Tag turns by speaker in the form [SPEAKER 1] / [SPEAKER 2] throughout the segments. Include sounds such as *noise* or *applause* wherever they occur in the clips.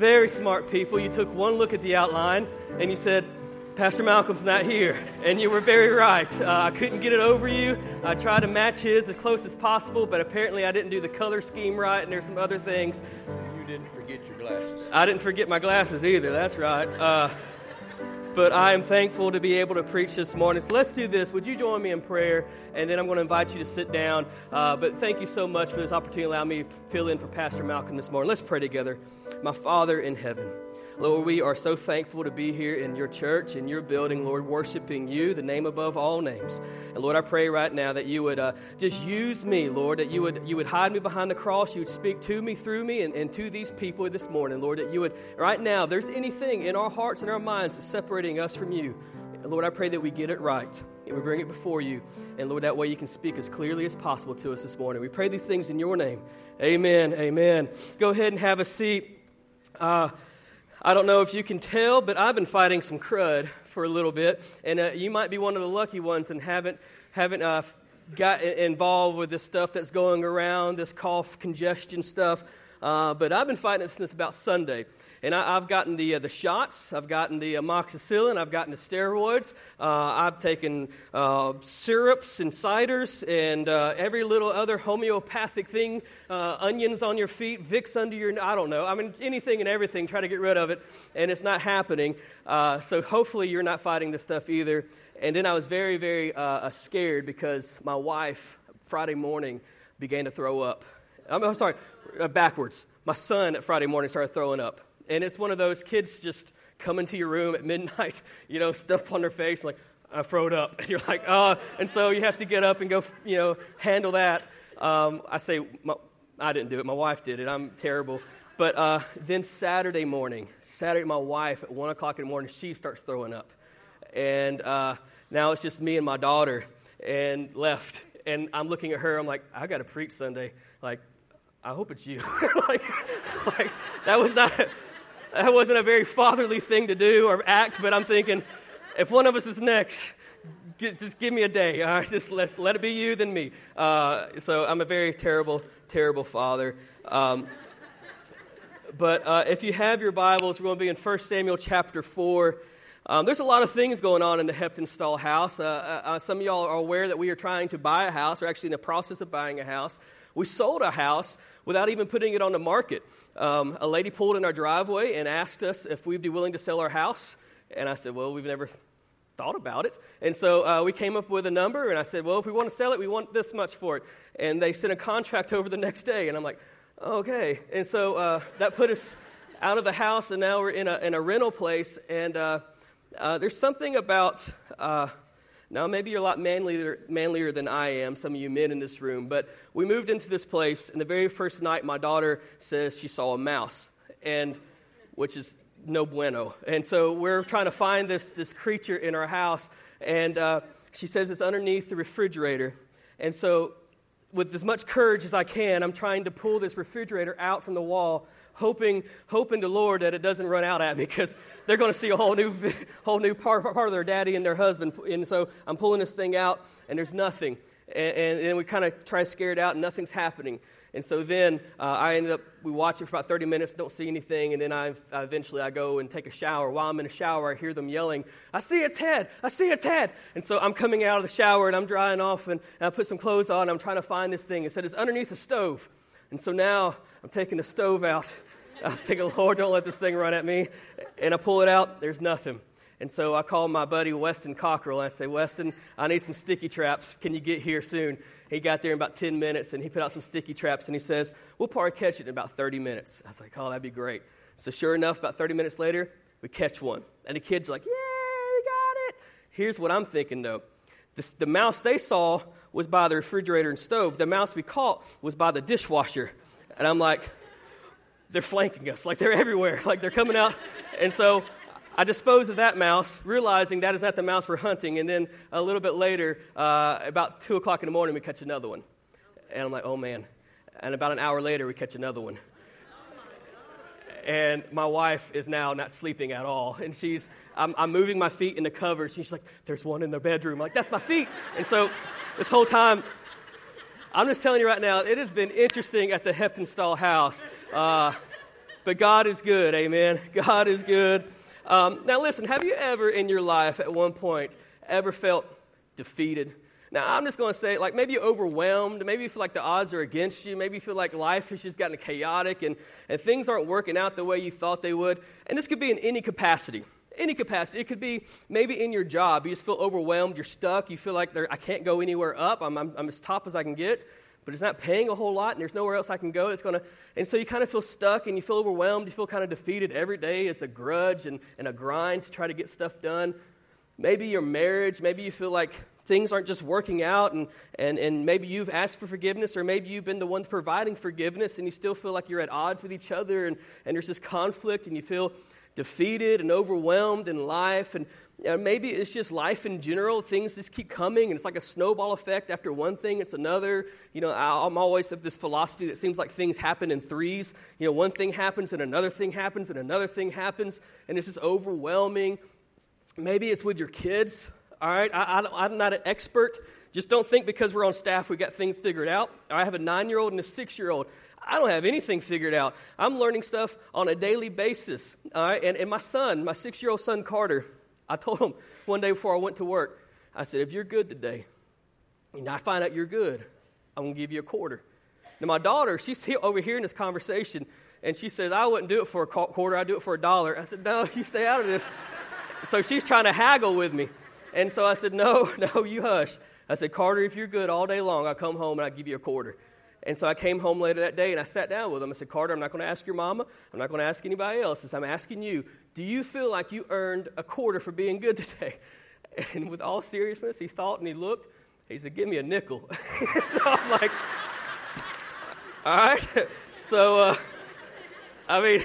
[SPEAKER 1] Very smart people. You took one look at the outline and you said, Pastor Malcolm's not here. And you were very right. Uh, I couldn't get it over you. I tried to match his as close as possible, but apparently I didn't do the color scheme right, and there's some other things.
[SPEAKER 2] You didn't forget your glasses.
[SPEAKER 1] I didn't forget my glasses either, that's right. Uh, but I am thankful to be able to preach this morning. So let's do this. Would you join me in prayer? And then I'm going to invite you to sit down. Uh, but thank you so much for this opportunity to allow me to fill in for Pastor Malcolm this morning. Let's pray together. My Father in heaven. Lord, we are so thankful to be here in your church, in your building, Lord, worshiping you, the name above all names. And Lord, I pray right now that you would uh, just use me, Lord, that you would, you would hide me behind the cross, you would speak to me, through me, and, and to these people this morning, Lord, that you would, right now, if there's anything in our hearts and our minds that's separating us from you, Lord, I pray that we get it right and we bring it before you. And Lord, that way you can speak as clearly as possible to us this morning. We pray these things in your name. Amen. Amen. Go ahead and have a seat. Uh, I don't know if you can tell, but I've been fighting some crud for a little bit, and uh, you might be one of the lucky ones and haven't haven't uh, got involved with this stuff that's going around, this cough congestion stuff. Uh, but I've been fighting it since about Sunday. And I, have gotten the, uh, the shots, I've gotten the amoxicillin, I've gotten the steroids, uh, I've taken uh, syrups and ciders and uh, every little other homeopathic thing, uh, onions on your feet, Vicks under your, I don't know. I mean, anything and everything, try to get rid of it, and it's not happening. So hopefully you're not fighting this stuff either. And then I was very, very scared because my wife, Friday morning, began to throw up. I'm sorry, backwards. My son at Friday morning started throwing up and it's one of those kids just come into your room at midnight, *laughs* you know, stuff on their face, like, I throwed up. *laughs* And you're like, oh, and so you have to get up and go, you know, handle that. Um, I say, my, I didn't do it, my wife did it. I'm terrible. But uh, then Saturday morning, Saturday, my wife at 1 o'clock in the morning, she starts throwing up. And uh, now it's just me and my daughter and left. And I'm looking at her, I'm like, I got to preach Sunday. Like, I hope it's you. *laughs* like, like, that was not that wasn't a very fatherly thing to do or act, but I'm thinking, if one of us is next, just give me a day. All right, *laughs* just let let it be you than me. Uh, so I'm a very terrible, terrible father. Um, but uh, if you have your Bibles, we're going to be in 1 Samuel chapter 4. Um, there's a lot of things going on in the Heptonstall house. Uh, uh, uh, some of y'all are aware that we are trying to buy a house. We're actually in the process of buying a house. We sold a house without even putting it on the market. Um, a lady pulled in our driveway and asked us if we'd be willing to sell our house. And I said, Well, we've never thought about it. And so uh, we came up with a number, and I said, Well, if we want to sell it, we want this much for it. And they sent a contract over the next day. And I'm like, Okay. And so uh, that put us out of the house, and now we're in a, in a rental place. And uh, uh there's something about uh, now, maybe you're a lot manlier, manlier than I am, some of you men in this room, but we moved into this place, and the very first night, my daughter says she saw a mouse, and which is no bueno. And so we're trying to find this, this creature in our house, and uh, she says it's underneath the refrigerator. And so, with as much courage as I can, I'm trying to pull this refrigerator out from the wall hoping, hoping to Lord that it doesn't run out at me because they're going to see a whole new, *laughs* whole new part, part of their daddy and their husband. And so I'm pulling this thing out, and there's nothing. And, and we kind of try to scare it out, and nothing's happening. And so then uh, I ended up, we watch it for about 30 minutes, don't see anything, and then I, I eventually I go and take a shower. While I'm in a shower, I hear them yelling, I see its head, I see its head. And so I'm coming out of the shower and I'm drying off and, and I put some clothes on, I'm trying to find this thing. It said it's underneath the stove. And so now I'm taking the stove out *laughs* I think, Lord, don't let this thing run at me. And I pull it out, there's nothing. And so I call my buddy Weston Cockrell and I say, Weston, I need some sticky traps. Can you get here soon? He got there in about 10 minutes and he put out some sticky traps and he says, We'll probably catch it in about 30 minutes. I was like, Oh, that'd be great. So sure enough, about 30 minutes later, we catch one. And the kids are like, Yeah, we got it. Here's what I'm thinking though. The, the mouse they saw was by the refrigerator and stove. The mouse we caught was by the dishwasher. And I'm like, they're flanking us, like they're everywhere, *laughs* like they're coming out. And so I dispose of that mouse, realizing that is not the mouse we're hunting. And then a little bit later, uh, about 2 o'clock in the morning, we catch another one. And I'm like, oh man. And about an hour later, we catch another one. And my wife is now not sleeping at all. And she's, I'm, I'm moving my feet in the covers. And she's like, there's one in the bedroom. I'm like, that's my feet. And so this whole time, I'm just telling you right now, it has been interesting at the Heptonstall house. Uh, but God is good, amen. God is good. Um, now, listen, have you ever in your life at one point ever felt defeated? Now, I'm just going to say, like, maybe you're overwhelmed. Maybe you feel like the odds are against you. Maybe you feel like life has just gotten chaotic and, and things aren't working out the way you thought they would. And this could be in any capacity. Any capacity. It could be maybe in your job. You just feel overwhelmed. You're stuck. You feel like I can't go anywhere up. I'm, I'm, I'm as top as I can get but it's not paying a whole lot and there's nowhere else I can go. It's gonna, and so you kind of feel stuck and you feel overwhelmed. You feel kind of defeated every day. It's a grudge and, and a grind to try to get stuff done. Maybe your marriage, maybe you feel like things aren't just working out, and, and, and maybe you've asked for forgiveness, or maybe you've been the one providing forgiveness, and you still feel like you're at odds with each other, and, and there's this conflict, and you feel defeated and overwhelmed in life. And maybe it's just life in general. Things just keep coming, and it's like a snowball effect. After one thing, it's another. You know, I'm always of this philosophy that seems like things happen in threes. You know, one thing happens, and another thing happens, and another thing happens, and it's just overwhelming. Maybe it's with your kids. All right, I, I, I'm not an expert. Just don't think because we're on staff we got things figured out. I have a nine year old and a six year old. I don't have anything figured out. I'm learning stuff on a daily basis. All right, and, and my son, my six year old son Carter, I told him one day before I went to work, I said, if you're good today, and I find out you're good, I'm going to give you a quarter. Now, my daughter, she's here overhearing this conversation, and she says, I wouldn't do it for a quarter, I'd do it for a dollar. I said, No, you stay out of this. so she's trying to haggle with me. And so I said, No, *laughs* no, you hush. I said, Carter, if you're good all day long, I'll come home and I'll give you a quarter. And so I came home later that day and I sat down with him. I said, Carter, I'm not going to ask your mama. I'm not going to ask anybody else. I'm asking you, do you feel like you earned a quarter for being good *laughs* today? And with all seriousness, he thought and he looked. He said, Give me a nickel. *laughs* so I'm like, All right. So, uh, I mean,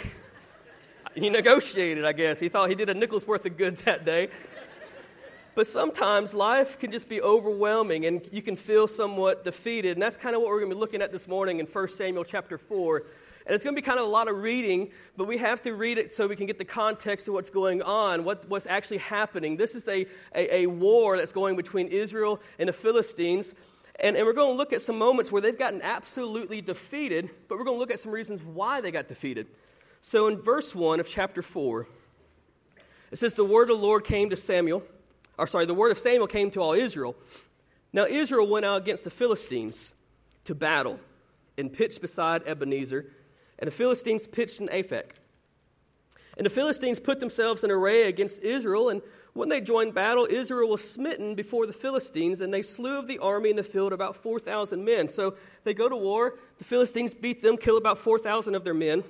[SPEAKER 1] he negotiated, I guess. He thought he did a nickel's worth of good that day. But sometimes life can just be overwhelming and you can feel somewhat defeated. And that's kind of what we're going to be looking at this morning in 1 Samuel chapter 4. And it's going to be kind of a lot of reading, but we have to read it so we can get the context of what's going on, what, what's actually happening. This is a, a, a war that's going between Israel and the Philistines. And, and we're going to look at some moments where they've gotten absolutely defeated, but we're going to look at some reasons why they got defeated. So in verse 1 of chapter 4, it says, The word of the Lord came to Samuel or sorry, the word of Samuel came to all Israel. Now Israel went out against the Philistines to battle and pitched beside Ebenezer, and the Philistines pitched in Aphek. And the Philistines put themselves in array against Israel, and when they joined battle, Israel was smitten before the Philistines, and they slew of the army in the field about 4,000 men. So they go to war, the Philistines beat them, kill about 4,000 of their men.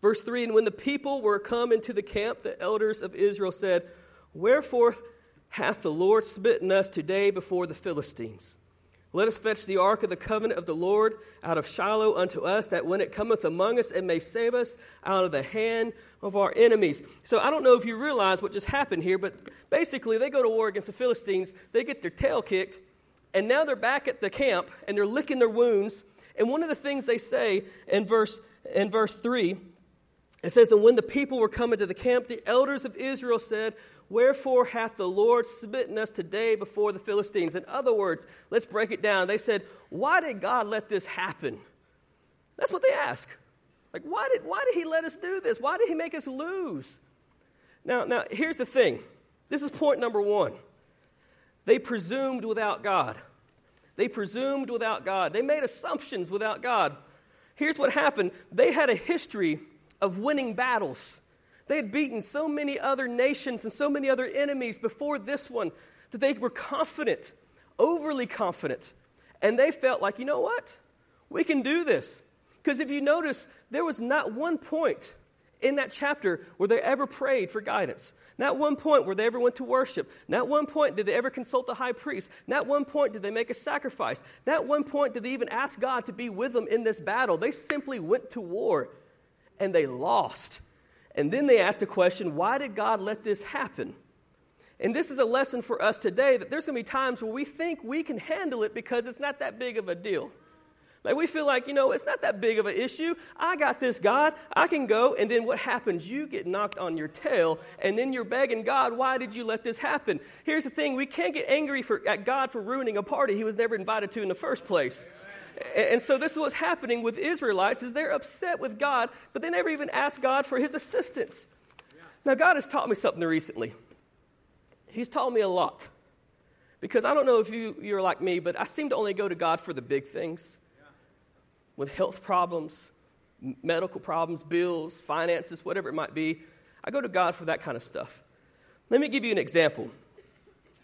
[SPEAKER 1] Verse 3 And when the people were come into the camp, the elders of Israel said, Wherefore hath the Lord smitten us today before the Philistines. Let us fetch the ark of the covenant of the Lord out of Shiloh unto us, that when it cometh among us, it may save us out of the hand of our enemies. So I don't know if you realize what just happened here, but basically they go to war against the Philistines, they get their tail kicked, and now they're back at the camp and they're licking their wounds. And one of the things they say in verse, in verse 3, it says, And when the people were coming to the camp, the elders of Israel said, Wherefore hath the Lord smitten us today before the Philistines? In other words, let's break it down. They said, Why did God let this happen? That's what they ask. Like, why did, why did He let us do this? Why did He make us lose? Now, now, here's the thing. This is point number one. They presumed without God. They presumed without God. They made assumptions without God. Here's what happened they had a history of winning battles. They had beaten so many other nations and so many other enemies before this one that they were confident, overly confident. And they felt like, you know what? We can do this. Because if you notice, there was not one point in that chapter where they ever prayed for guidance. Not one point where they ever went to worship. Not one point did they ever consult the high priest. Not one point did they make a sacrifice. Not one point did they even ask God to be with them in this battle. They simply went to war and they lost. And then they asked the question, why did God let this happen? And this is a lesson for us today that there's going to be times where we think we can handle it because it's not that big of a deal. Like we feel like, you know, it's not that big of an issue. I got this, God. I can go. And then what happens? You get knocked on your tail, and then you're begging God, why did you let this happen? Here's the thing we can't get angry for, at God for ruining a party he was never invited to in the first place. And so this is what's happening with Israelites is they're upset with God, but they never even ask God for his assistance. Now God has taught me something recently. He's taught me a lot. Because I don't know if you, you're like me, but I seem to only go to God for the big things. With health problems, medical problems, bills, finances, whatever it might be. I go to God for that kind of stuff. Let me give you an example.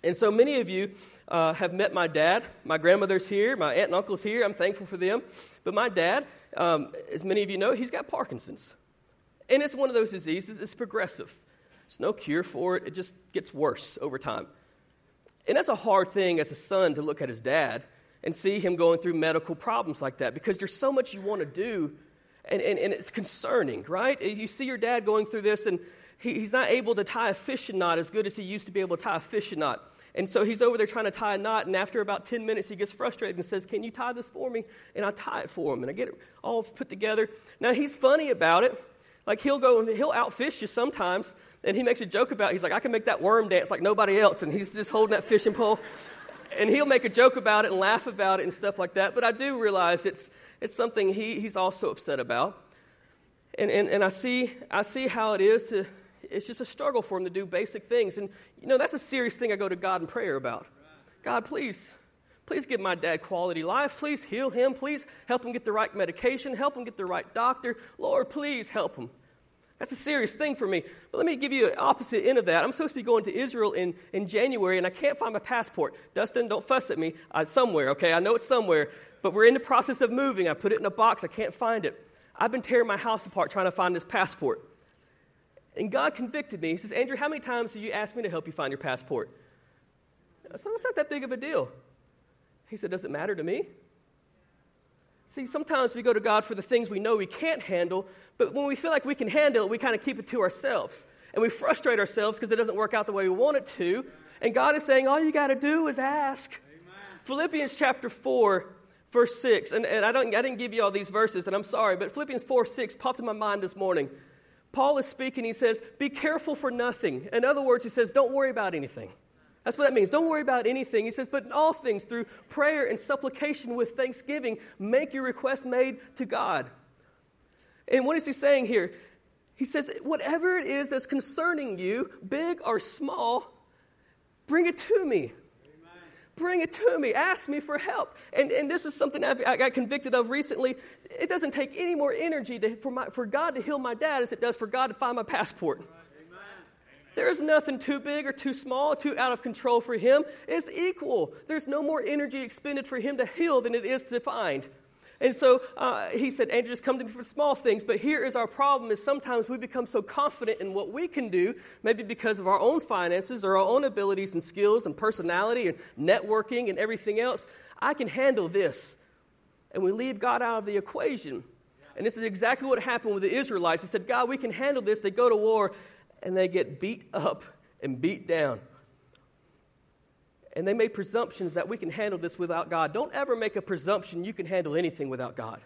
[SPEAKER 1] And so many of you uh, have met my dad. My grandmother's here, my aunt and uncle's here. I'm thankful for them. But my dad, um, as many of you know, he's got Parkinson's. And it's one of those diseases, it's progressive. There's no cure for it, it just gets worse over time. And that's a hard thing as a son to look at his dad and see him going through medical problems like that because there's so much you want to do and, and, and it's concerning, right? You see your dad going through this and he, he's not able to tie a fishing knot as good as he used to be able to tie a fishing knot. And so he's over there trying to tie a knot, and after about 10 minutes, he gets frustrated and says, Can you tie this for me? And I tie it for him, and I get it all put together. Now, he's funny about it. Like, he'll go, and he'll outfish you sometimes, and he makes a joke about it. He's like, I can make that worm dance like nobody else, and he's just holding that fishing pole. And he'll make a joke about it and laugh about it and stuff like that. But I do realize it's, it's something he, he's also upset about. And, and, and I, see, I see how it is to, it's just a struggle for him to do basic things. And, you know, that's a serious thing I go to God in prayer about. God, please, please give my dad quality life. Please heal him. Please help him get the right medication. Help him get the right doctor. Lord, please help him. That's a serious thing for me. But let me give you an opposite end of that. I'm supposed to be going to Israel in, in January, and I can't find my passport. Dustin, don't fuss at me. Uh, somewhere, okay? I know it's somewhere. But we're in the process of moving. I put it in a box. I can't find it. I've been tearing my house apart trying to find this passport. And God convicted me. He says, Andrew, how many times did you ask me to help you find your passport? I said, it's not that big of a deal. He said, Does it matter to me? See, sometimes we go to God for the things we know we can't handle, but when we feel like we can handle it, we kind of keep it to ourselves. And we frustrate ourselves because it doesn't work out the way we want it to. And God is saying, All you got to do is ask. Amen. Philippians chapter 4, verse 6. And, and I, don't, I didn't give you all these verses, and I'm sorry, but Philippians 4 6 popped in my mind this morning. Paul is speaking, he says, Be careful for nothing. In other words, he says, Don't worry about anything. That's what that means. Don't worry about anything. He says, But in all things, through prayer and supplication with thanksgiving, make your request made to God. And what is he saying here? He says, Whatever it is that's concerning you, big or small, bring it to me. Bring it to me. Ask me for help. And, and this is something I've, i got convicted of recently. It doesn't take any more energy to, for, my, for God to heal my dad as it does for God to find my passport. There is nothing too big or too small, too out of control for him. It's equal. There's no more energy expended for him to heal than it is to find. And so uh, he said, Andrew, come to me for small things. But here is our problem is sometimes we become so confident in what we can do, maybe because of our own finances or our own abilities and skills and personality and networking and everything else. I can handle this. And we leave God out of the equation. And this is exactly what happened with the Israelites. They said, God, we can handle this. They go to war and they get beat up and beat down and they made presumptions that we can handle this without God. Don't ever make a presumption you can handle anything without God.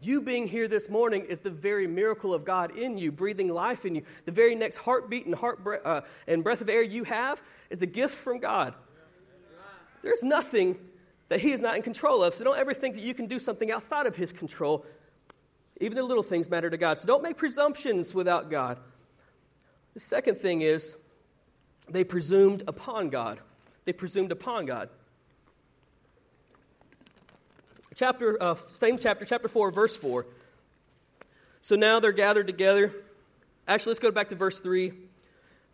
[SPEAKER 1] You being here this morning is the very miracle of God in you, breathing life in you. The very next heartbeat and, heart bre- uh, and breath of air you have is a gift from God. There's nothing that He is not in control of, so don't ever think that you can do something outside of His control. Even the little things matter to God. So don't make presumptions without God. The second thing is they presumed upon God. They presumed upon God. Chapter, uh, same chapter, chapter 4, verse 4. So now they're gathered together. Actually, let's go back to verse 3.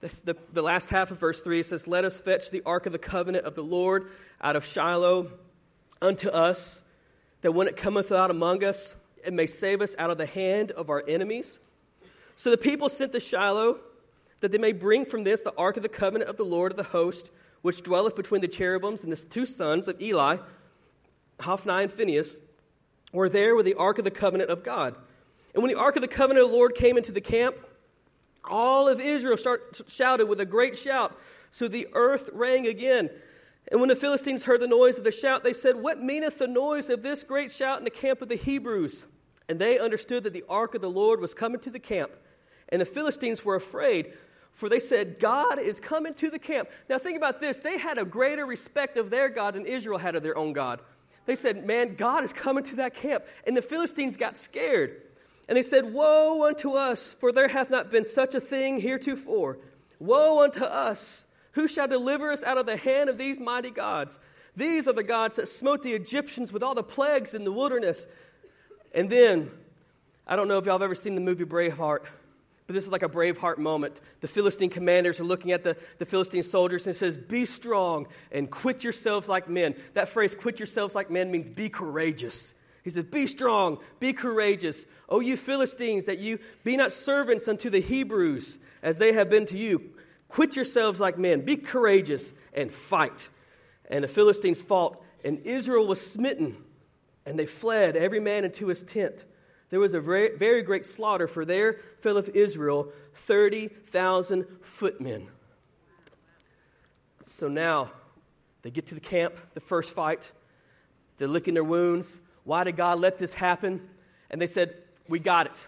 [SPEAKER 1] the, the last half of verse 3 it says, Let us fetch the ark of the covenant of the Lord out of Shiloh unto us, that when it cometh out among us, it may save us out of the hand of our enemies. So the people sent to Shiloh that they may bring from this the ark of the covenant of the Lord of the host, which dwelleth between the cherubims, and the two sons of Eli, Hophni and Phinehas, were there with the ark of the covenant of God. And when the ark of the covenant of the Lord came into the camp, all of Israel start, shouted with a great shout, so the earth rang again. And when the Philistines heard the noise of the shout, they said, What meaneth the noise of this great shout in the camp of the Hebrews? And they understood that the ark of the Lord was coming to the camp. And the Philistines were afraid, for they said, God is coming to the camp. Now, think about this. They had a greater respect of their God than Israel had of their own God. They said, Man, God is coming to that camp. And the Philistines got scared. And they said, Woe unto us, for there hath not been such a thing heretofore. Woe unto us! Who shall deliver us out of the hand of these mighty gods? These are the gods that smote the Egyptians with all the plagues in the wilderness. And then, I don't know if y'all have ever seen the movie Braveheart, but this is like a Braveheart moment. The Philistine commanders are looking at the, the Philistine soldiers and says, Be strong and quit yourselves like men. That phrase, quit yourselves like men, means be courageous. He says, Be strong, be courageous. O you Philistines, that you be not servants unto the Hebrews as they have been to you. Quit yourselves like men, be courageous, and fight. And the Philistines fought, and Israel was smitten, and they fled, every man into his tent. There was a very, very great slaughter, for there fell of Israel 30,000 footmen. So now they get to the camp, the first fight. They're licking their wounds. Why did God let this happen? And they said, We got it.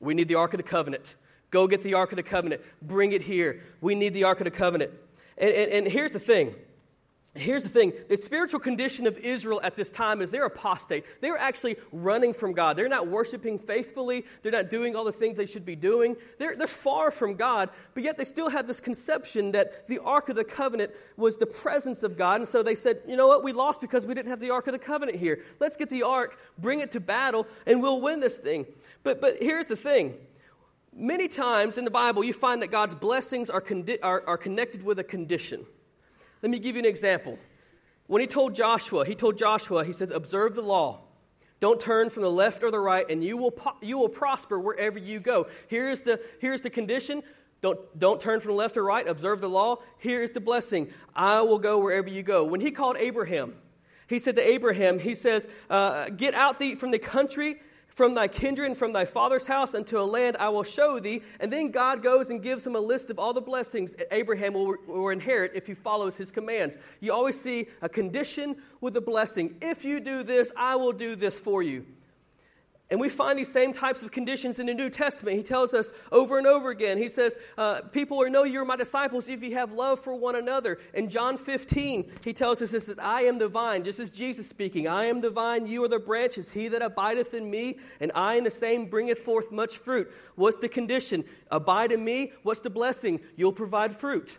[SPEAKER 1] We need the Ark of the Covenant. Go get the Ark of the Covenant. Bring it here. We need the Ark of the Covenant. And, and, and here's the thing Here's the thing the spiritual condition of Israel at this time is they're apostate. They're actually running from God. They're not worshiping faithfully. They're not doing all the things they should be doing. They're, they're far from God, but yet they still have this conception that the Ark of the Covenant was the presence of God. And so they said, you know what? We lost because we didn't have the Ark of the Covenant here. Let's get the Ark, bring it to battle, and we'll win this thing. But, but here's the thing. Many times in the Bible, you find that God's blessings are, condi- are, are connected with a condition. Let me give you an example. When he told Joshua, he told Joshua, he says, Observe the law. Don't turn from the left or the right, and you will, po- you will prosper wherever you go. Here's the, here's the condition. Don't, don't turn from the left or right. Observe the law. Here is the blessing. I will go wherever you go. When he called Abraham, he said to Abraham, he says, uh, Get out the, from the country from thy kindred and from thy father's house unto a land I will show thee. And then God goes and gives him a list of all the blessings Abraham will, will inherit if he follows his commands. You always see a condition with a blessing. If you do this, I will do this for you. And we find these same types of conditions in the New Testament. He tells us over and over again. He says, uh, People will know you're my disciples if you have love for one another. In John 15, he tells us this is, I am the vine, just as Jesus speaking. I am the vine, you are the branches. He that abideth in me, and I in the same bringeth forth much fruit. What's the condition? Abide in me. What's the blessing? You'll provide fruit.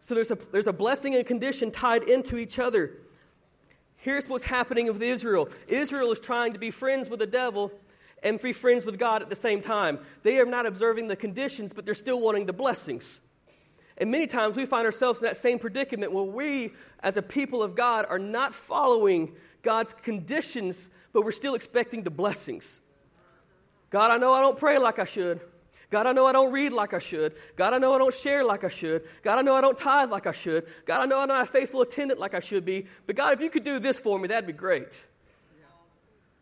[SPEAKER 1] So there's a, there's a blessing and condition tied into each other. Here's what's happening with Israel Israel is trying to be friends with the devil and be friends with God at the same time. They are not observing the conditions, but they're still wanting the blessings. And many times we find ourselves in that same predicament where we, as a people of God, are not following God's conditions, but we're still expecting the blessings. God, I know I don't pray like I should. God, I know I don't read like I should. God, I know I don't share like I should. God, I know I don't tithe like I should. God, I know I'm not a faithful attendant like I should be. But God, if you could do this for me, that'd be great.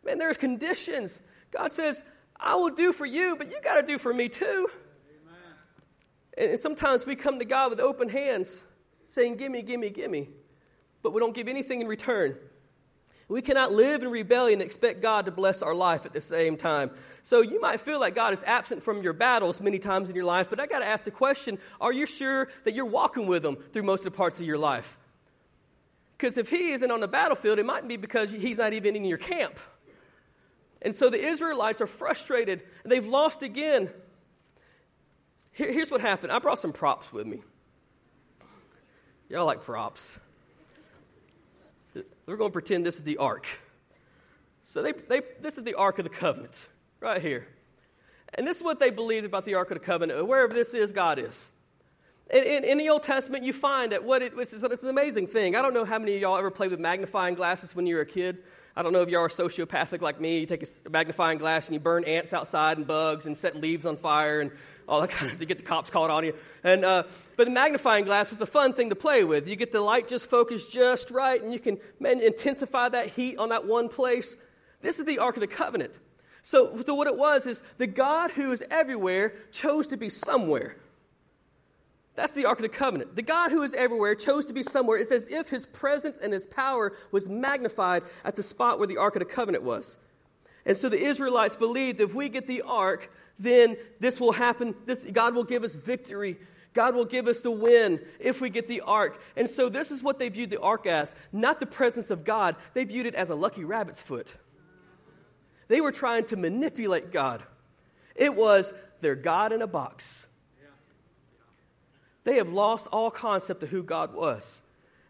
[SPEAKER 1] Man, there's conditions. God says, I will do for you, but you got to do for me too. Amen. And sometimes we come to God with open hands, saying, Gimme, gimme, gimme. But we don't give anything in return. We cannot live in rebellion and expect God to bless our life at the same time. So you might feel like God is absent from your battles many times in your life, but I got to ask the question are you sure that you're walking with Him through most of the parts of your life? Because if He isn't on the battlefield, it might be because He's not even in your camp. And so the Israelites are frustrated. They've lost again. Here, here's what happened I brought some props with me. Y'all like props. We're going to pretend this is the ark. So they, they, this is the Ark of the Covenant, right here. And this is what they believed about the Ark of the Covenant. Wherever this is, God is. In, in, in the Old Testament, you find that what it, it's, it's an amazing thing. I don't know how many of y'all ever played with magnifying glasses when you were a kid. I don't know if y'all are sociopathic like me. You take a magnifying glass and you burn ants outside and bugs and set leaves on fire and all that *laughs* kind of stuff. You get the cops called on you. And, uh, but the magnifying glass was a fun thing to play with. You get the light just focused just right and you can man, intensify that heat on that one place. This is the Ark of the Covenant. So, so what it was is the God who is everywhere chose to be somewhere. That's the Ark of the Covenant. The God who is everywhere chose to be somewhere. It's as if his presence and his power was magnified at the spot where the Ark of the Covenant was. And so the Israelites believed if we get the Ark, then this will happen. This, God will give us victory. God will give us the win if we get the ark. And so, this is what they viewed the ark as not the presence of God, they viewed it as a lucky rabbit's foot. They were trying to manipulate God. It was their God in a box. They have lost all concept of who God was.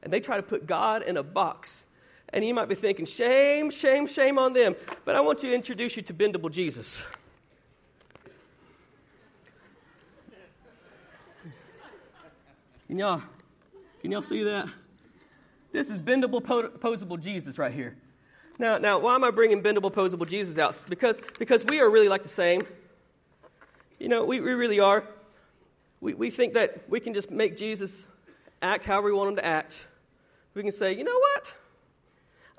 [SPEAKER 1] And they try to put God in a box. And you might be thinking, shame, shame, shame on them. But I want to introduce you to bendable Jesus. Can y'all, can y'all see that? This is bendable, posable Jesus right here. Now, now, why am I bringing bendable, posable Jesus out? Because, because we are really like the same. You know, we, we really are. We, we think that we can just make Jesus act however we want him to act. We can say, you know what?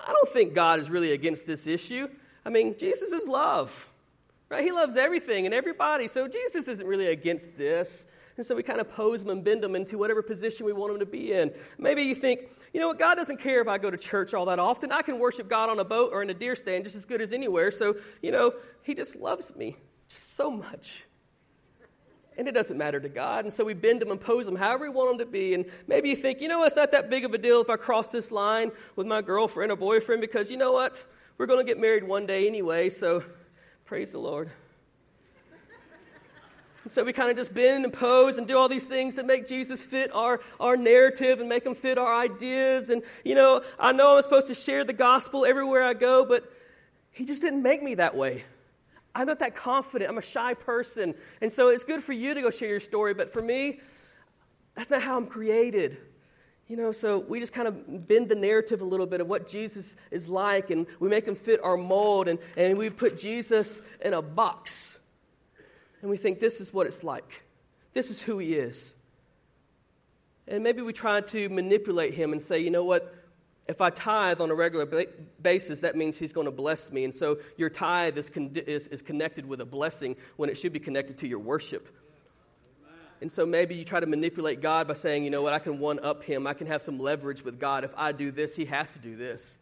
[SPEAKER 1] I don't think God is really against this issue. I mean, Jesus is love, right? He loves everything and everybody. So Jesus isn't really against this. And so we kind of pose them and bend them into whatever position we want them to be in. Maybe you think, you know what, God doesn't care if I go to church all that often. I can worship God on a boat or in a deer stand just as good as anywhere. So, you know, He just loves me just so much. And it doesn't matter to God. And so we bend them and pose them however we want them to be. And maybe you think, you know, it's not that big of a deal if I cross this line with my girlfriend or boyfriend because you know what? We're going to get married one day anyway. So praise the Lord. And so we kind of just bend and pose and do all these things that make Jesus fit our, our narrative and make him fit our ideas. And, you know, I know I'm supposed to share the gospel everywhere I go, but he just didn't make me that way. I'm not that confident. I'm a shy person. And so it's good for you to go share your story, but for me, that's not how I'm created. You know, so we just kind of bend the narrative a little bit of what Jesus is like, and we make him fit our mold, and, and we put Jesus in a box. And we think this is what it's like. This is who he is. And maybe we try to manipulate him and say, you know what? If I tithe on a regular basis, that means He's going to bless me. And so your tithe is, con- is, is connected with a blessing when it should be connected to your worship. And so maybe you try to manipulate God by saying, you know what, I can one up Him. I can have some leverage with God. If I do this, He has to do this.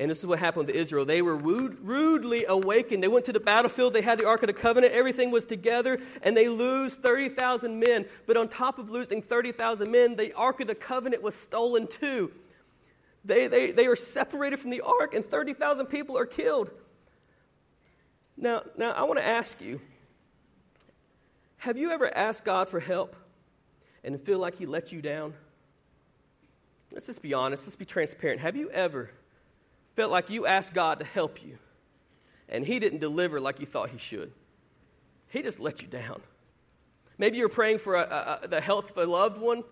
[SPEAKER 1] And this is what happened to Israel. They were rude, rudely awakened. They went to the battlefield. They had the Ark of the Covenant. Everything was together, and they lose 30,000 men. But on top of losing 30,000 men, the Ark of the Covenant was stolen too. They, they, they are separated from the Ark, and 30,000 people are killed. Now, now I want to ask you have you ever asked God for help and feel like He let you down? Let's just be honest. Let's be transparent. Have you ever felt like you asked God to help you and He didn't deliver like you thought He should. He just let you down. Maybe you're praying for a, a, the health of a loved one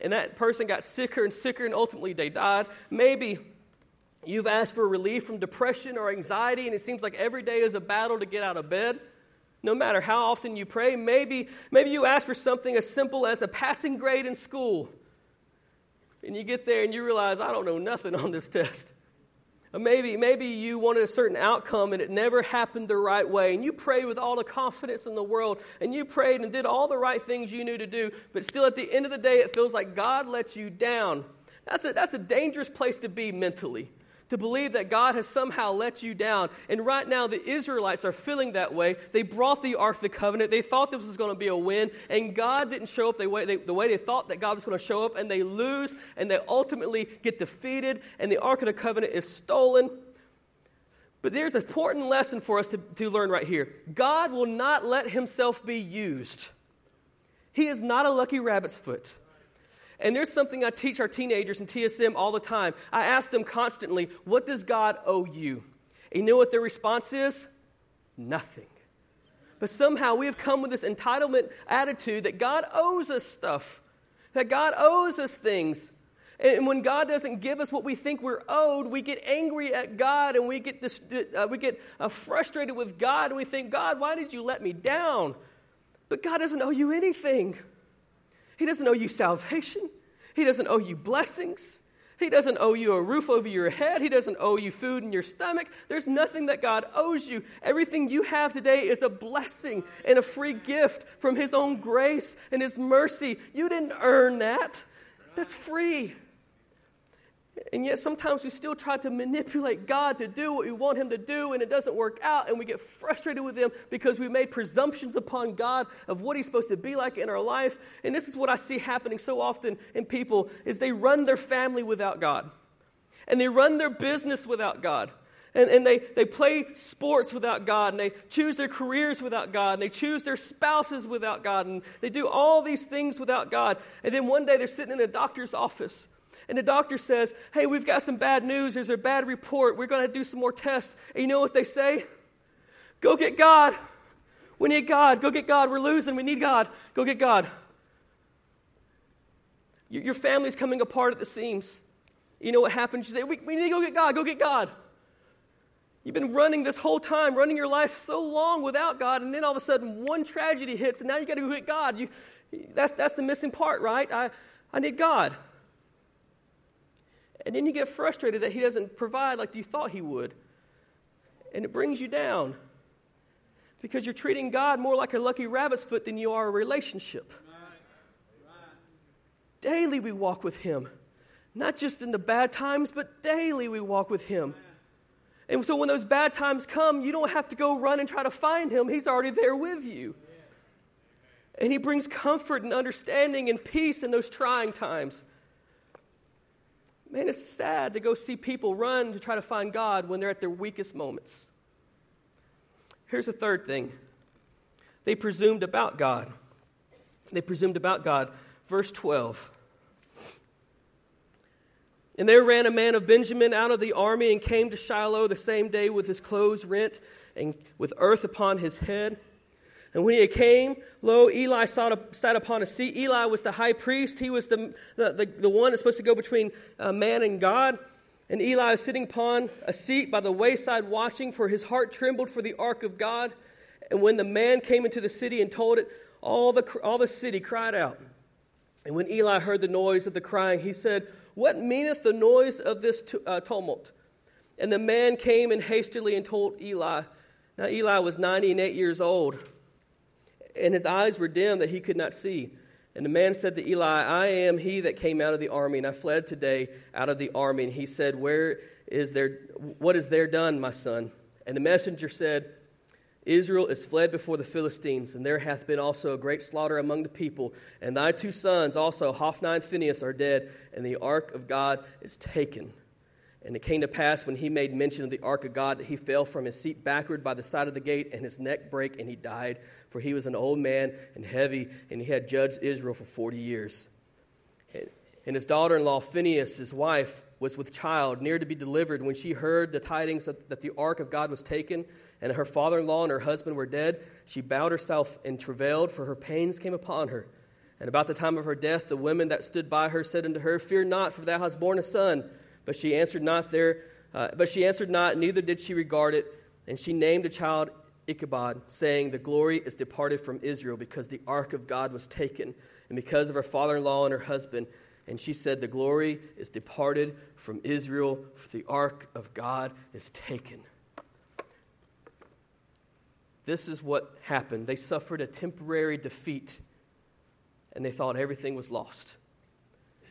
[SPEAKER 1] and that person got sicker and sicker and ultimately they died. Maybe you've asked for relief from depression or anxiety and it seems like every day is a battle to get out of bed. No matter how often you pray, maybe, maybe you ask for something as simple as a passing grade in school. And you get there and you realize, I don't know nothing on this test. Uh, maybe, maybe you wanted a certain outcome and it never happened the right way. And you prayed with all the confidence in the world. And you prayed and did all the right things you knew to do. But still, at the end of the day, it feels like God lets you down. That's a, that's a dangerous place to be mentally to believe that God has somehow let you down. And right now, the Israelites are feeling that way. They brought the Ark of the Covenant. They thought this was going to be a win, and God didn't show up the way they, the way they thought that God was going to show up, and they lose, and they ultimately get defeated, and the Ark of the Covenant is stolen. But there's an important lesson for us to, to learn right here God will not let himself be used. He is not a lucky rabbit's foot. And there's something I teach our teenagers in TSM all the time. I ask them constantly, What does God owe you? And you know what their response is? Nothing. But somehow we have come with this entitlement attitude that God owes us stuff, that God owes us things. And when God doesn't give us what we think we're owed, we get angry at God and we get, dis- uh, we get uh, frustrated with God and we think, God, why did you let me down? But God doesn't owe you anything. He doesn't owe you salvation. He doesn't owe you blessings. He doesn't owe you a roof over your head. He doesn't owe you food in your stomach. There's nothing that God owes you. Everything you have today is a blessing and a free gift from His own grace and His mercy. You didn't earn that, that's free. And yet sometimes we still try to manipulate God to do what we want Him to do, and it doesn't work out, and we get frustrated with Him because we made presumptions upon God of what He's supposed to be like in our life. And this is what I see happening so often in people is they run their family without God. And they run their business without God. And, and they, they play sports without God, and they choose their careers without God, and they choose their spouses without God, and they do all these things without God. And then one day they're sitting in a doctor's office, and the doctor says, Hey, we've got some bad news. There's a bad report. We're going to do some more tests. And you know what they say? Go get God. We need God. Go get God. We're losing. We need God. Go get God. Your family's coming apart at the seams. You know what happens? You say, we, we need to go get God. Go get God. You've been running this whole time, running your life so long without God, and then all of a sudden one tragedy hits, and now you got to go get God. You, that's, that's the missing part, right? I, I need God. And then you get frustrated that He doesn't provide like you thought He would. And it brings you down because you're treating God more like a lucky rabbit's foot than you are a relationship. Daily we walk with Him, not just in the bad times, but daily we walk with Him. And so when those bad times come, you don't have to go run and try to find him. He's already there with you. And he brings comfort and understanding and peace in those trying times. Man, it's sad to go see people run to try to find God when they're at their weakest moments. Here's the third thing they presumed about God. They presumed about God. Verse 12. And there ran a man of Benjamin out of the army and came to Shiloh the same day with his clothes rent and with earth upon his head. And when he came, lo, Eli sat upon a seat. Eli was the high priest. He was the, the, the, the one that's supposed to go between uh, man and God. And Eli was sitting upon a seat by the wayside watching, for his heart trembled for the ark of God. And when the man came into the city and told it, all the, all the city cried out. And when Eli heard the noise of the crying, he said, what meaneth the noise of this uh, tumult? And the man came and hastily and told Eli. Now Eli was ninety and eight years old, and his eyes were dim that he could not see. And the man said to Eli, I am he that came out of the army, and I fled today out of the army. And he said, Where is there what is there done, my son? And the messenger said, Israel is fled before the Philistines, and there hath been also a great slaughter among the people. And thy two sons also, Hophni and Phinehas, are dead, and the ark of God is taken. And it came to pass when he made mention of the ark of God that he fell from his seat backward by the side of the gate, and his neck brake, and he died. For he was an old man and heavy, and he had judged Israel for forty years. And his daughter in law, Phinehas, his wife, was with child, near to be delivered, when she heard the tidings that the ark of God was taken and her father in law and her husband were dead, she bowed herself and travailed, for her pains came upon her. And about the time of her death, the women that stood by her said unto her, Fear not, for thou hast borne a son. But she answered not there, uh, but she answered not, neither did she regard it. And she named the child Ichabod, saying, The glory is departed from Israel, because the ark of God was taken, and because of her father in law and her husband. And she said, The glory is departed from Israel, for the ark of God is taken. This is what happened. They suffered a temporary defeat and they thought everything was lost.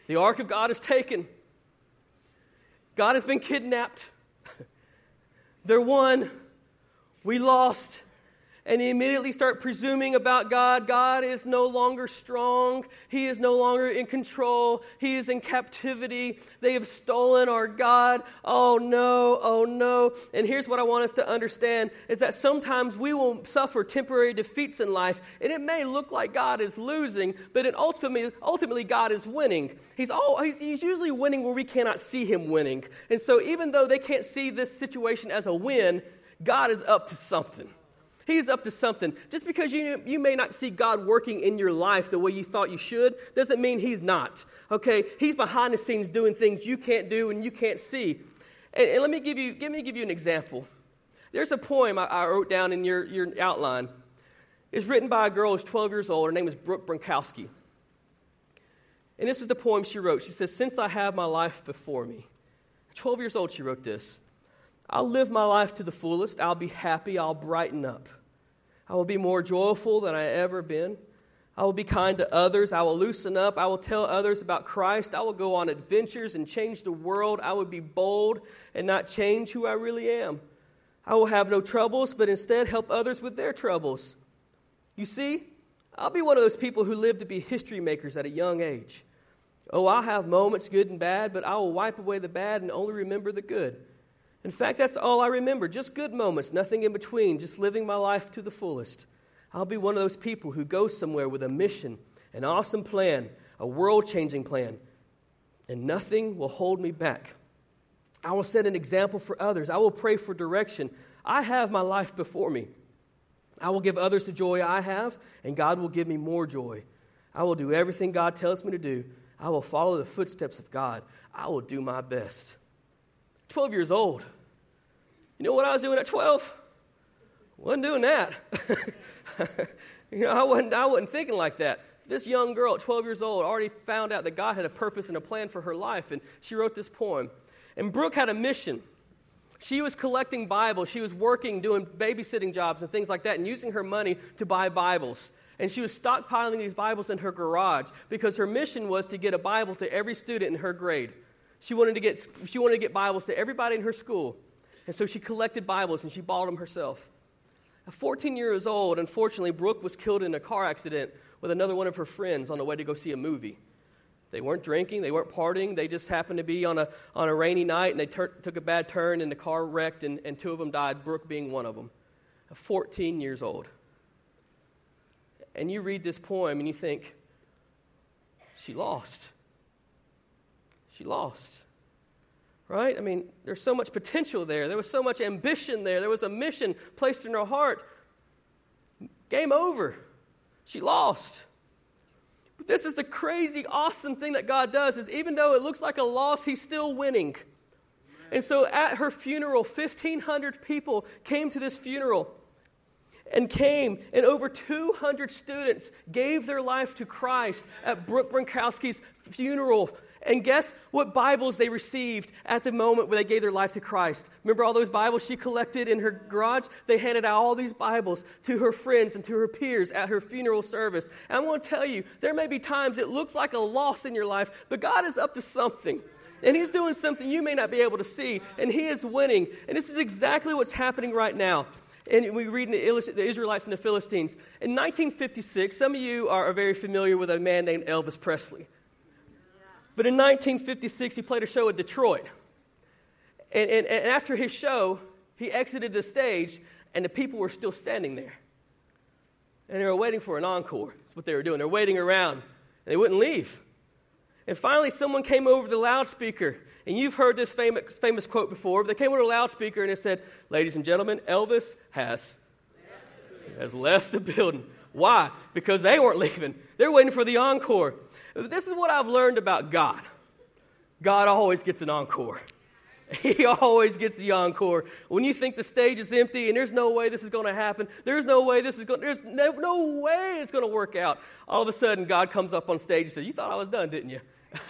[SPEAKER 1] The ark of God is taken. God has been kidnapped. *laughs* They're won. We lost and immediately start presuming about God. God is no longer strong. He is no longer in control. He is in captivity. They have stolen our God. Oh no, oh no. And here's what I want us to understand is that sometimes we will suffer temporary defeats in life, and it may look like God is losing, but it ultimately, ultimately God is winning. He's, all, he's, he's usually winning where we cannot see him winning. And so even though they can't see this situation as a win, God is up to something. He's up to something. Just because you, you may not see God working in your life the way you thought you should, doesn't mean He's not. Okay? He's behind the scenes doing things you can't do and you can't see. And, and let me give you, let me give you an example. There's a poem I, I wrote down in your, your outline. It's written by a girl who's 12 years old. Her name is Brooke Bronkowski. And this is the poem she wrote. She says, Since I have my life before me. 12 years old, she wrote this. I'll live my life to the fullest. I'll be happy. I'll brighten up. I will be more joyful than I ever been. I will be kind to others. I will loosen up. I will tell others about Christ. I will go on adventures and change the world. I will be bold and not change who I really am. I will have no troubles, but instead help others with their troubles. You see, I'll be one of those people who live to be history makers at a young age. Oh, I'll have moments, good and bad, but I will wipe away the bad and only remember the good. In fact, that's all I remember just good moments, nothing in between, just living my life to the fullest. I'll be one of those people who goes somewhere with a mission, an awesome plan, a world changing plan, and nothing will hold me back. I will set an example for others. I will pray for direction. I have my life before me. I will give others the joy I have, and God will give me more joy. I will do everything God tells me to do. I will follow the footsteps of God. I will do my best. 12 years old. You know what I was doing at 12? Wasn't doing that. *laughs* you know, I wasn't, I wasn't thinking like that. This young girl at 12 years old already found out that God had a purpose and a plan for her life, and she wrote this poem. And Brooke had a mission. She was collecting Bibles. She was working, doing babysitting jobs and things like that, and using her money to buy Bibles. And she was stockpiling these Bibles in her garage because her mission was to get a Bible to every student in her grade. She wanted to get, she wanted to get Bibles to everybody in her school. And so she collected Bibles and she bought them herself. At 14 years old, unfortunately, Brooke was killed in a car accident with another one of her friends on the way to go see a movie. They weren't drinking, they weren't partying, they just happened to be on a, on a rainy night and they took a bad turn and the car wrecked and, and two of them died, Brooke being one of them. At 14 years old. And you read this poem and you think, she lost. She lost right? I mean, there's so much potential there. There was so much ambition there. There was a mission placed in her heart. Game over. She lost. But this is the crazy, awesome thing that God does is even though it looks like a loss, He's still winning. And so at her funeral, 1,500 people came to this funeral and came, and over 200 students gave their life to Christ at Brooke Brankowski's funeral and guess what Bibles they received at the moment when they gave their life to Christ? Remember all those Bibles she collected in her garage? They handed out all these Bibles to her friends and to her peers at her funeral service. And I'm going to tell you, there may be times it looks like a loss in your life, but God is up to something. And He's doing something you may not be able to see, and He is winning. And this is exactly what's happening right now. And we read in the Israelites and the Philistines. In 1956, some of you are very familiar with a man named Elvis Presley. But in 1956, he played a show at Detroit. And, and, and after his show, he exited the stage, and the people were still standing there. And they were waiting for an encore. That's what they were doing. They're waiting around, and they wouldn't leave. And finally, someone came over to the loudspeaker, and you've heard this famous, famous quote before. but They came over the loudspeaker and it said, Ladies and gentlemen, Elvis has, has left the building. Why? Because they weren't *laughs* leaving. They're waiting for the encore. This is what I've learned about God God always gets an encore. *laughs* He always gets the encore. When you think the stage is empty and there's no way this is going to happen, there's no way this is going. There's no, no way it's going to work out. All of a sudden, God comes up on stage and says, "You thought I was done, didn't you?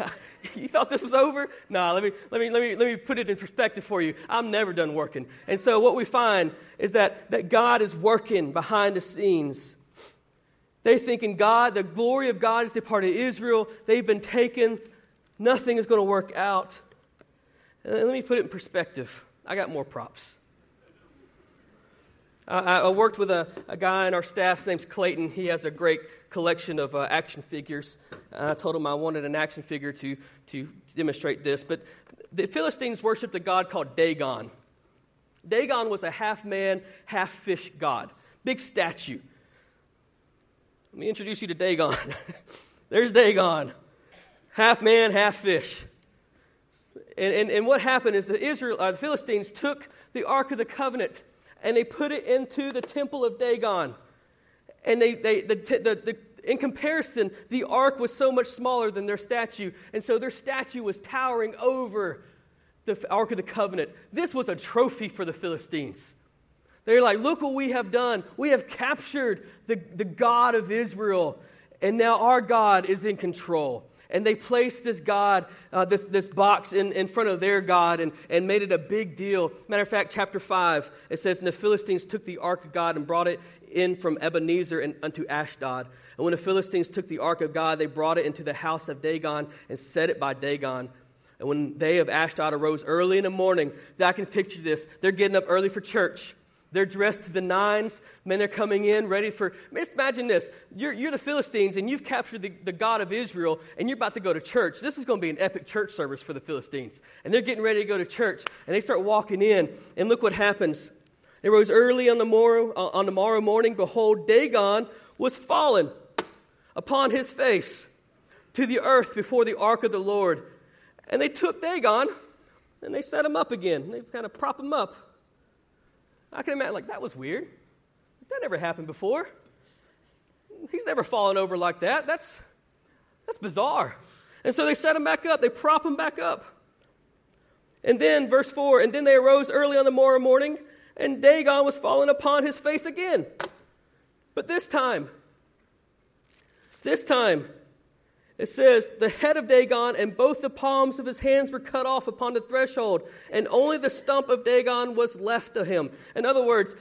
[SPEAKER 1] *laughs* you thought this was over? No. Let me let me let me let me put it in perspective for you. I'm never done working." And so, what we find is that that God is working behind the scenes. They think in God, the glory of God has departed Israel. They've been taken. Nothing is going to work out. And let me put it in perspective. I got more props. I, I worked with a, a, guy in our staff. His name's Clayton. He has a great collection of uh, action figures. I told him I wanted an action figure to, to demonstrate this. But the Philistines worshiped a god called Dagon. Dagon was a half man, half fish god, big statue. Let me introduce you to Dagon. *laughs* There's Dagon, half man, half fish. And, and, and what happened is the, Israel, uh, the Philistines took the Ark of the Covenant and they put it into the temple of Dagon. And they, they, the, the, the, in comparison, the ark was so much smaller than their statue. And so their statue was towering over the Ark of the Covenant. This was a trophy for the Philistines. They're like, look what we have done. We have captured the, the God of Israel, and now our God is in control. and they placed this God, uh, this, this box in, in front of their God and, and made it a big deal. Matter of fact, chapter 5, it says, And the Philistines took the ark of God and brought it in from Ebenezer and unto Ashdod. And when the Philistines took the ark of God, they brought it into the house of Dagon and set it by Dagon. And when they of Ashdod arose early in the morning, I can picture this. They're getting up early for church. They're dressed to the nines. Men are coming in ready for. Just imagine this. You're, you're the Philistines and you've captured the, the God of Israel and you're about to go to church. This is going to be an epic church service for the Philistines. And they're getting ready to go to church and they start walking in. And look what happens. They rose early on the morrow, on the morrow morning. Behold, Dagon was fallen upon his face to the earth before the ark of the Lord. And they took Dagon and they set him up again. They kind of prop him up. I can imagine, like, that was weird. That never happened before. He's never fallen over like that. That's, that's bizarre. And so they set him back up, they prop him back up. And then, verse 4 and then they arose early on the morrow morning, and Dagon was fallen upon his face again. But this time, this time, it says, The head of Dagon and both the palms of his hands were cut off upon the threshold, and only the stump of Dagon was left to him. In other words,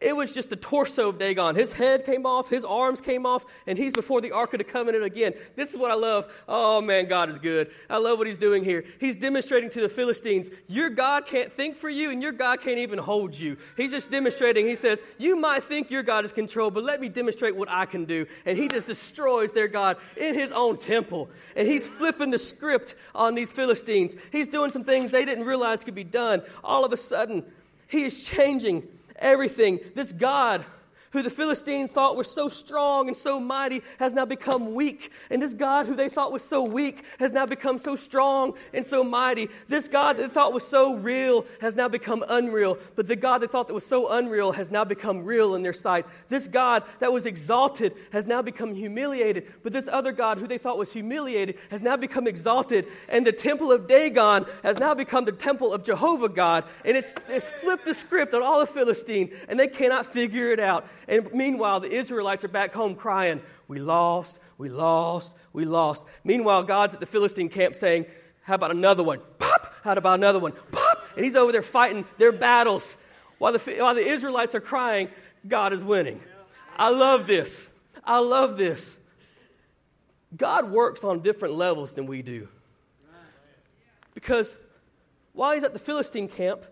[SPEAKER 1] it was just the torso of Dagon. His head came off, his arms came off, and he's before the Ark of the Covenant again. This is what I love. Oh man, God is good. I love what he's doing here. He's demonstrating to the Philistines, your God can't think for you, and your God can't even hold you. He's just demonstrating. He says, You might think your God is controlled, but let me demonstrate what I can do. And he just destroys their God in his own temple. And he's flipping the script on these Philistines. He's doing some things they didn't realize could be done. All of a sudden, he is changing everything. This God who the Philistines thought was so strong and so mighty, has now become weak. And this God, who they thought was so weak, has now become so strong and so mighty. This God that they thought was so real has now become unreal. But the God they thought that was so unreal has now become real in their sight. This God that was exalted has now become humiliated. But this other God, who they thought was humiliated, has now become exalted. And the temple of Dagon has now become the temple of Jehovah God. And it's, it's flipped the script on all the Philistine, and they cannot figure it out. And meanwhile, the Israelites are back home crying, We lost, we lost, we lost. Meanwhile, God's at the Philistine camp saying, How about another one? Pop! How about another one? Pop! And he's over there fighting their battles. While the, while the Israelites are crying, God is winning. I love this. I love this. God works on different levels than we do. Because while he's at the Philistine camp,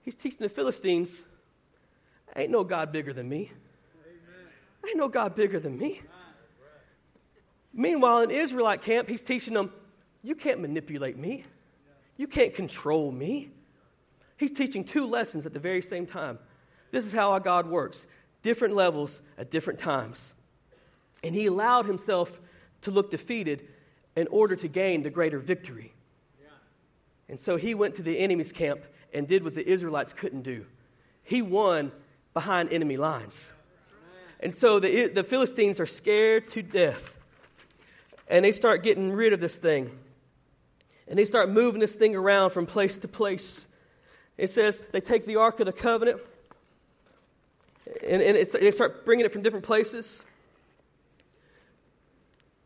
[SPEAKER 1] he's teaching the Philistines Ain't no God bigger than me. Ain't no God bigger than me. Meanwhile, in Israelite camp, he's teaching them, you can't manipulate me. You can't control me. He's teaching two lessons at the very same time. This is how our God works different levels at different times. And he allowed himself to look defeated in order to gain the greater victory. And so he went to the enemy's camp and did what the Israelites couldn't do. He won behind enemy lines. And so the, the Philistines are scared to death. And they start getting rid of this thing. And they start moving this thing around from place to place. It says they take the Ark of the Covenant and, and they start bringing it from different places.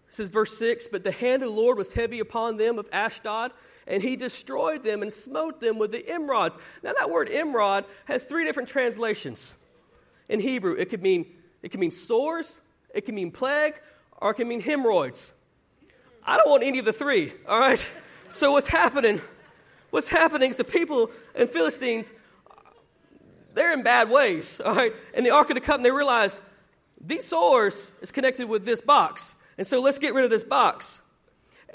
[SPEAKER 1] It says, verse 6 But the hand of the Lord was heavy upon them of Ashdod, and he destroyed them and smote them with the emerods. Now, that word emerod has three different translations in Hebrew. It could mean, it could mean sores, it can mean plague, or it can mean hemorrhoids. I don't want any of the three, all right? So, what's happening? What's happening is the people in Philistines, they're in bad ways, all right? And the Ark of the Covenant, they realized these sores is connected with this box. And so let's get rid of this box.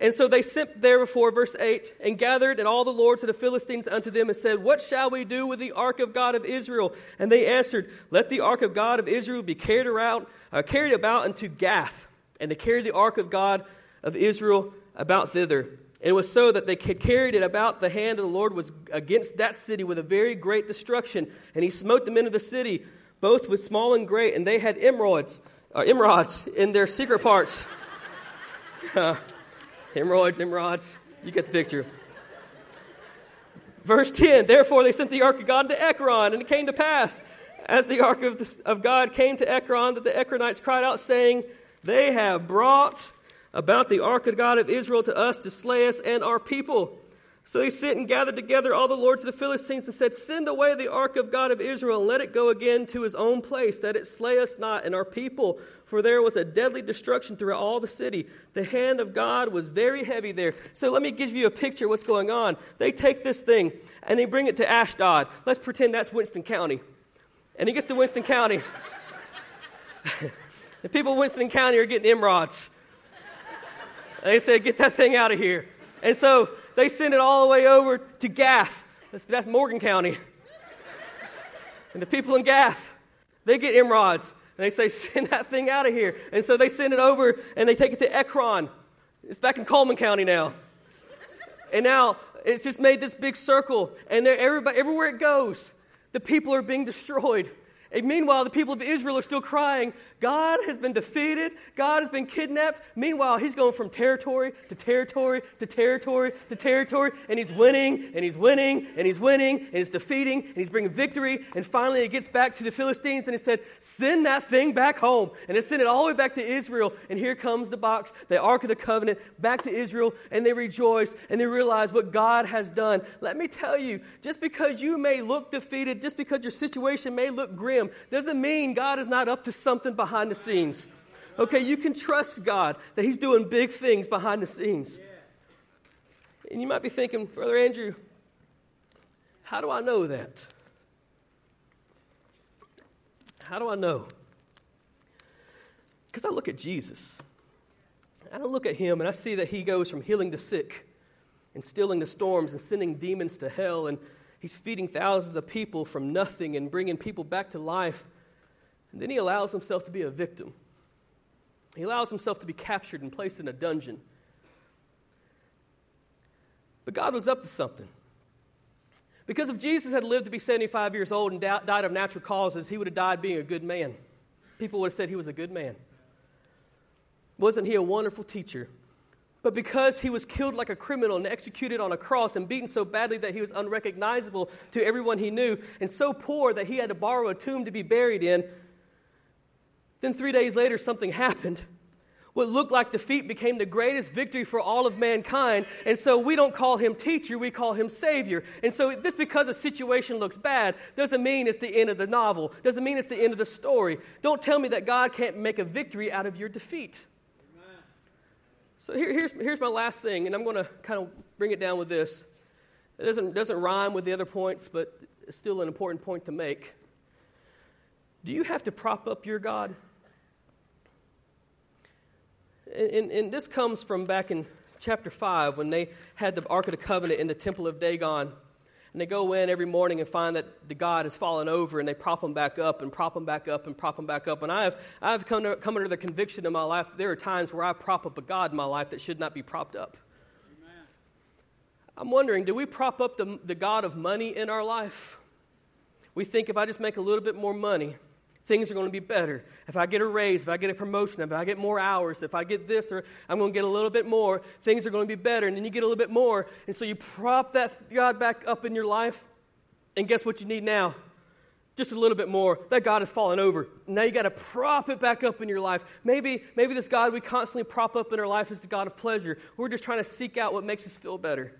[SPEAKER 1] And so they sent therefore, verse 8, and gathered and all the lords of the Philistines unto them and said, What shall we do with the ark of God of Israel? And they answered, Let the ark of God of Israel be carried around, uh, carried about unto Gath, and to carry the ark of God of Israel about thither. And it was so that they carried it about the hand of the Lord was against that city with a very great destruction. And he smote the men of the city, both with small and great, and they had emeralds, uh, emeralds in their secret parts. *laughs* Hemorrhoids, hemorrhoids. You get the picture. Verse 10 Therefore they sent the ark of God to Ekron, and it came to pass, as the ark of, the, of God came to Ekron, that the Ekronites cried out, saying, They have brought about the ark of God of Israel to us to slay us and our people. So they sent and gathered together all the lords of the Philistines and said, Send away the ark of God of Israel and let it go again to his own place, that it slay us not and our people. For there was a deadly destruction throughout all the city. The hand of God was very heavy there. So let me give you a picture what's going on. They take this thing and they bring it to Ashdod. Let's pretend that's Winston County. And he gets to Winston County. *laughs* the people of Winston County are getting emeralds. They said, Get that thing out of here. And so they send it all the way over to Gath. That's, that's Morgan County. And the people in Gath, they get emeralds. And they say, send that thing out of here. And so they send it over and they take it to Ekron. It's back in Cullman County now. And now it's just made this big circle. And everywhere it goes, the people are being destroyed. And meanwhile, the people of Israel are still crying, God has been defeated. God has been kidnapped. Meanwhile, he's going from territory to territory to territory to territory, and he's winning, and he's winning, and he's winning, and he's defeating, and he's bringing victory. And finally, it gets back to the Philistines, and he said, Send that thing back home. And they sent it all the way back to Israel. And here comes the box, the Ark of the Covenant, back to Israel, and they rejoice, and they realize what God has done. Let me tell you, just because you may look defeated, just because your situation may look grim, doesn't mean God is not up to something behind the scenes. Okay, you can trust God that He's doing big things behind the scenes. And you might be thinking, Brother Andrew, how do I know that? How do I know? Because I look at Jesus. I look at him and I see that he goes from healing the sick and stilling the storms and sending demons to hell and he's feeding thousands of people from nothing and bringing people back to life. And then he allows himself to be a victim. He allows himself to be captured and placed in a dungeon. But God was up to something. Because if Jesus had lived to be 75 years old and died of natural causes, he would have died being a good man. People would have said he was a good man. Wasn't he a wonderful teacher? But because he was killed like a criminal and executed on a cross and beaten so badly that he was unrecognizable to everyone he knew, and so poor that he had to borrow a tomb to be buried in, then three days later, something happened. What looked like defeat became the greatest victory for all of mankind. And so we don't call him teacher, we call him savior. And so just because a situation looks bad doesn't mean it's the end of the novel, doesn't mean it's the end of the story. Don't tell me that God can't make a victory out of your defeat. So here, here's, here's my last thing, and I'm going to kind of bring it down with this. It doesn't, doesn't rhyme with the other points, but it's still an important point to make. Do you have to prop up your God? And, and, this comes from back in chapter 5 when they had the Ark of the Covenant in the Temple of Dagon. And they go in every morning and find that the God has fallen over, and they prop him back up and prop him back up and prop him back up. And I have, I have come, come under the conviction in my life that there are times where I prop up a God in my life that should not be propped up. Amen. I'm wondering do we prop up the, the God of money in our life? We think if I just make a little bit more money, things are going to be better. If I get a raise, if I get a promotion, if I get more hours, if I get this, or I'm going to get a little bit more, things are going to be better. And then you get a little bit more. And so you prop that God back up in your life. And guess what you need now? Just a little bit more. That God has fallen over. Now you got to prop it back up in your life. Maybe, maybe this God we constantly prop up in our life is the God of pleasure. We're just trying to seek out what makes us feel better.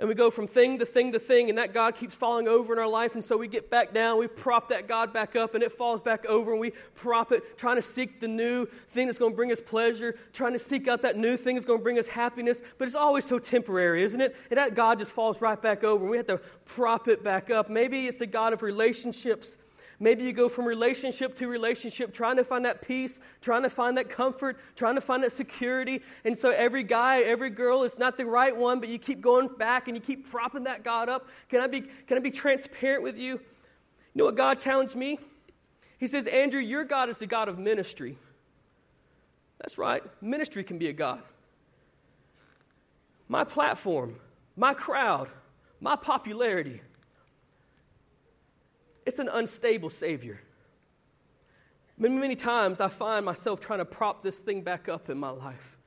[SPEAKER 1] And we go from thing to thing to thing, and that God keeps falling over in our life. And so we get back down, we prop that God back up, and it falls back over, and we prop it, trying to seek the new thing that's going to bring us pleasure, trying to seek out that new thing that's going to bring us happiness. But it's always so temporary, isn't it? And that God just falls right back over, and we have to prop it back up. Maybe it's the God of relationships Maybe you go from relationship to relationship, trying to find that peace, trying to find that comfort, trying to find that security. And so every guy, every girl is not the right one, but you keep going back and you keep propping that God up. Can I be, can I be transparent with you? You know what God challenged me? He says, Andrew, your God is the God of ministry. That's right, ministry can be a God. My platform, my crowd, my popularity, it's an unstable Savior. Many, many times I find myself trying to prop this thing back up in my life.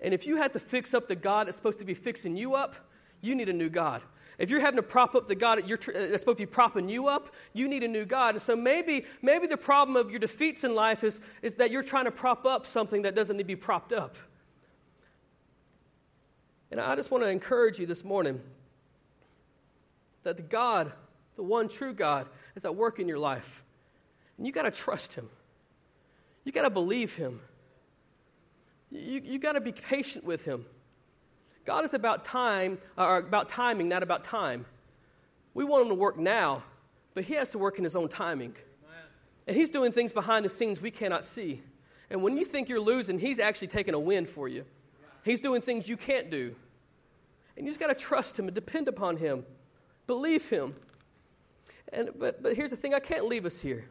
[SPEAKER 1] And if you had to fix up the God that's supposed to be fixing you up, you need a new God. If you're having to prop up the God that you're, uh, that's supposed to be propping you up, you need a new God. And so maybe, maybe the problem of your defeats in life is, is that you're trying to prop up something that doesn't need to be propped up. And I just want to encourage you this morning that the God, the one true God, is at work in your life. And you got to trust Him. You got to believe Him. You, you got to be patient with Him. God is about time, uh, or about timing, not about time. We want Him to work now, but He has to work in His own timing. And He's doing things behind the scenes we cannot see. And when you think you're losing, He's actually taking a win for you. He's doing things you can't do. And you just got to trust Him and depend upon Him, believe Him. And, but, but here's the thing I can't leave us here.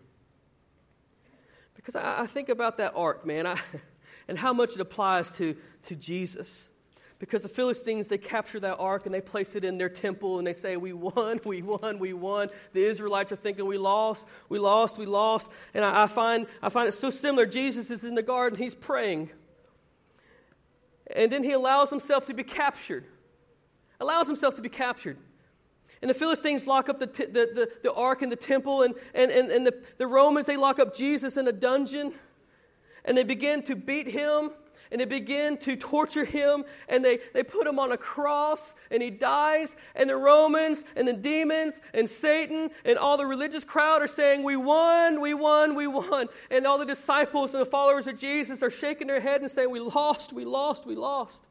[SPEAKER 1] Because I, I think about that ark, man, I, *laughs* and how much it applies to, to Jesus. Because the Philistines, they capture that ark and they place it in their temple and they say, We won, we won, we won. The Israelites are thinking, We lost, we lost, we lost. And I, I find, I find it so similar. Jesus is in the garden, he's praying. And then he allows himself to be captured. Allows himself to be captured. And the Philistines lock up the, t- the, the, the, ark in the temple, and, and, and, and the, the Romans, they lock up Jesus in a dungeon, and they begin to beat him and they begin to torture him and they, they put him on a cross and he dies and the romans and the demons and satan and all the religious crowd are saying we won we won we won. And all the disciples and the followers of jesus are shaking their head and saying we lost we lost we lost.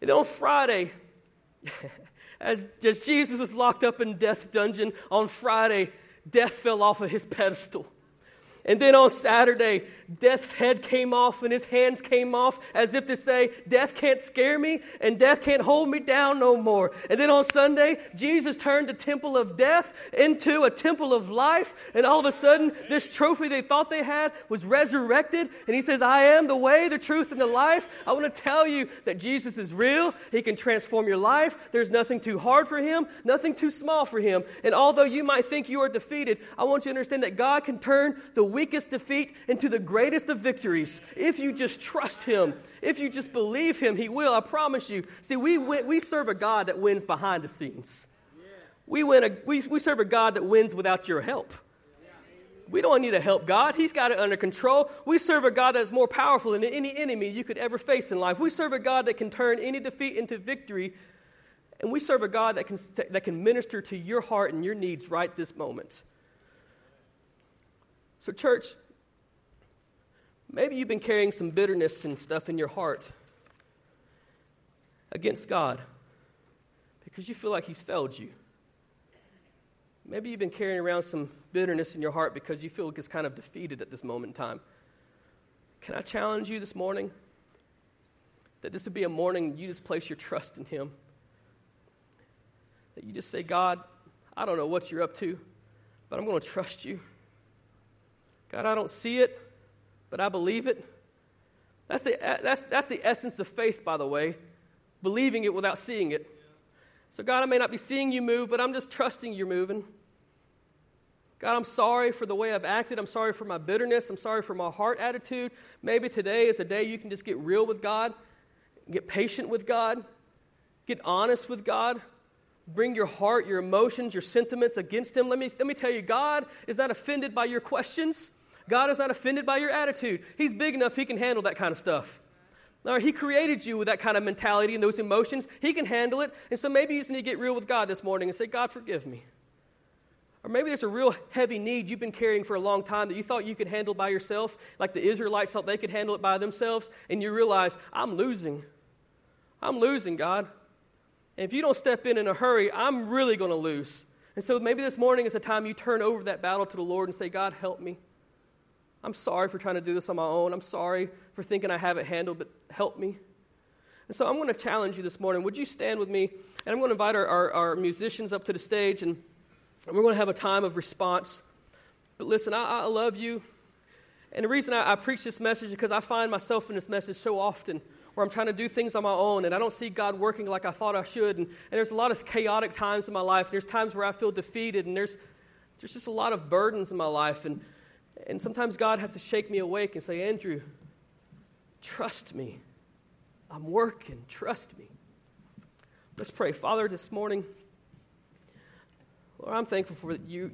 [SPEAKER 1] And on friday *laughs* as, as jesus was locked up in death's dungeon on friday death fell off of his pedestal. And then on Saturday, death's head came off and his hands came off as if to say, Death can't scare me and death can't hold me down no more. And then on Sunday, Jesus turned the temple of death into a temple of life. And all of a sudden, this trophy they thought they had was resurrected. And he says, I am the way, the truth, and the life. I want to tell you that Jesus is real. He can transform your life. There's nothing too hard for him, nothing too small for him. And although you might think you are defeated, I want you to understand that God can turn the weakest defeat into the greatest of victories. If you just trust Him, if you just believe Him, He will. I promise you. See, we, we serve a God that wins behind the scenes. We, win a, we, we serve a God that wins without your help. We don't need to help God. He's got it under control. We serve a God that's more powerful than any enemy you could ever face in life. We serve a God that can turn any defeat into victory. And we serve a God that can, that can minister to your heart and your needs right this moment. So, church, maybe you've been carrying some bitterness and stuff in your heart against God because you feel like He's failed you. Maybe you've been carrying around some bitterness in your heart because you feel like it's kind of defeated at this moment in time. Can I challenge you this morning that this would be a morning you just place your trust in Him? That you just say, God, I don't know what you're up to, but I'm going to trust you. God, I don't see it, but I believe it. That's the, eh, that's, that's the essence of faith, by the way, believing it without seeing it. So, God, I may not be seeing you move, but I'm just trusting you're moving. God, I'm sorry for the way I've acted. I'm sorry for my bitterness. I'm sorry for my heart attitude. Maybe today is a day you can just get real with God, get patient with God, get honest with God, bring your heart, your emotions, your sentiments against Him. Let me, let me tell you, God is not offended by your questions. God is not offended by your attitude. He's big enough, He can handle that kind of stuff. Now, he created you with that kind of mentality and those emotions. He can handle it. And so maybe you just need to get real with God this morning and say, God, forgive me. Or maybe there's a real heavy need you've been carrying for a long time that you thought you could handle by yourself, like the Israelites thought they could handle it by themselves, and you realize, I'm losing. I'm losing, God. And if you don't step in in a hurry, I'm really going to lose. And so maybe this morning is a time you turn over that battle to the Lord and say, God, help me. I'm sorry for trying to do this on my own. I'm sorry for thinking I have it handled, but help me. And so I'm going to challenge you this morning. Would you stand with me? And I'm going to invite our, our, our musicians up to the stage, and, we're going to have a time of response. But listen, I, I love you. And the reason I, I preach this message is because I find myself in this message so often where I'm trying to do things on my own and I don't see God working like I thought I should. And, and there's a lot of chaotic times in my life. And there's times where I feel defeated, and there's, there's just a lot of burdens in my life. And and sometimes God has to shake me awake and say, Andrew, trust me. I'm working. Trust me. Let's pray. Father, this morning, Lord, I'm thankful for you,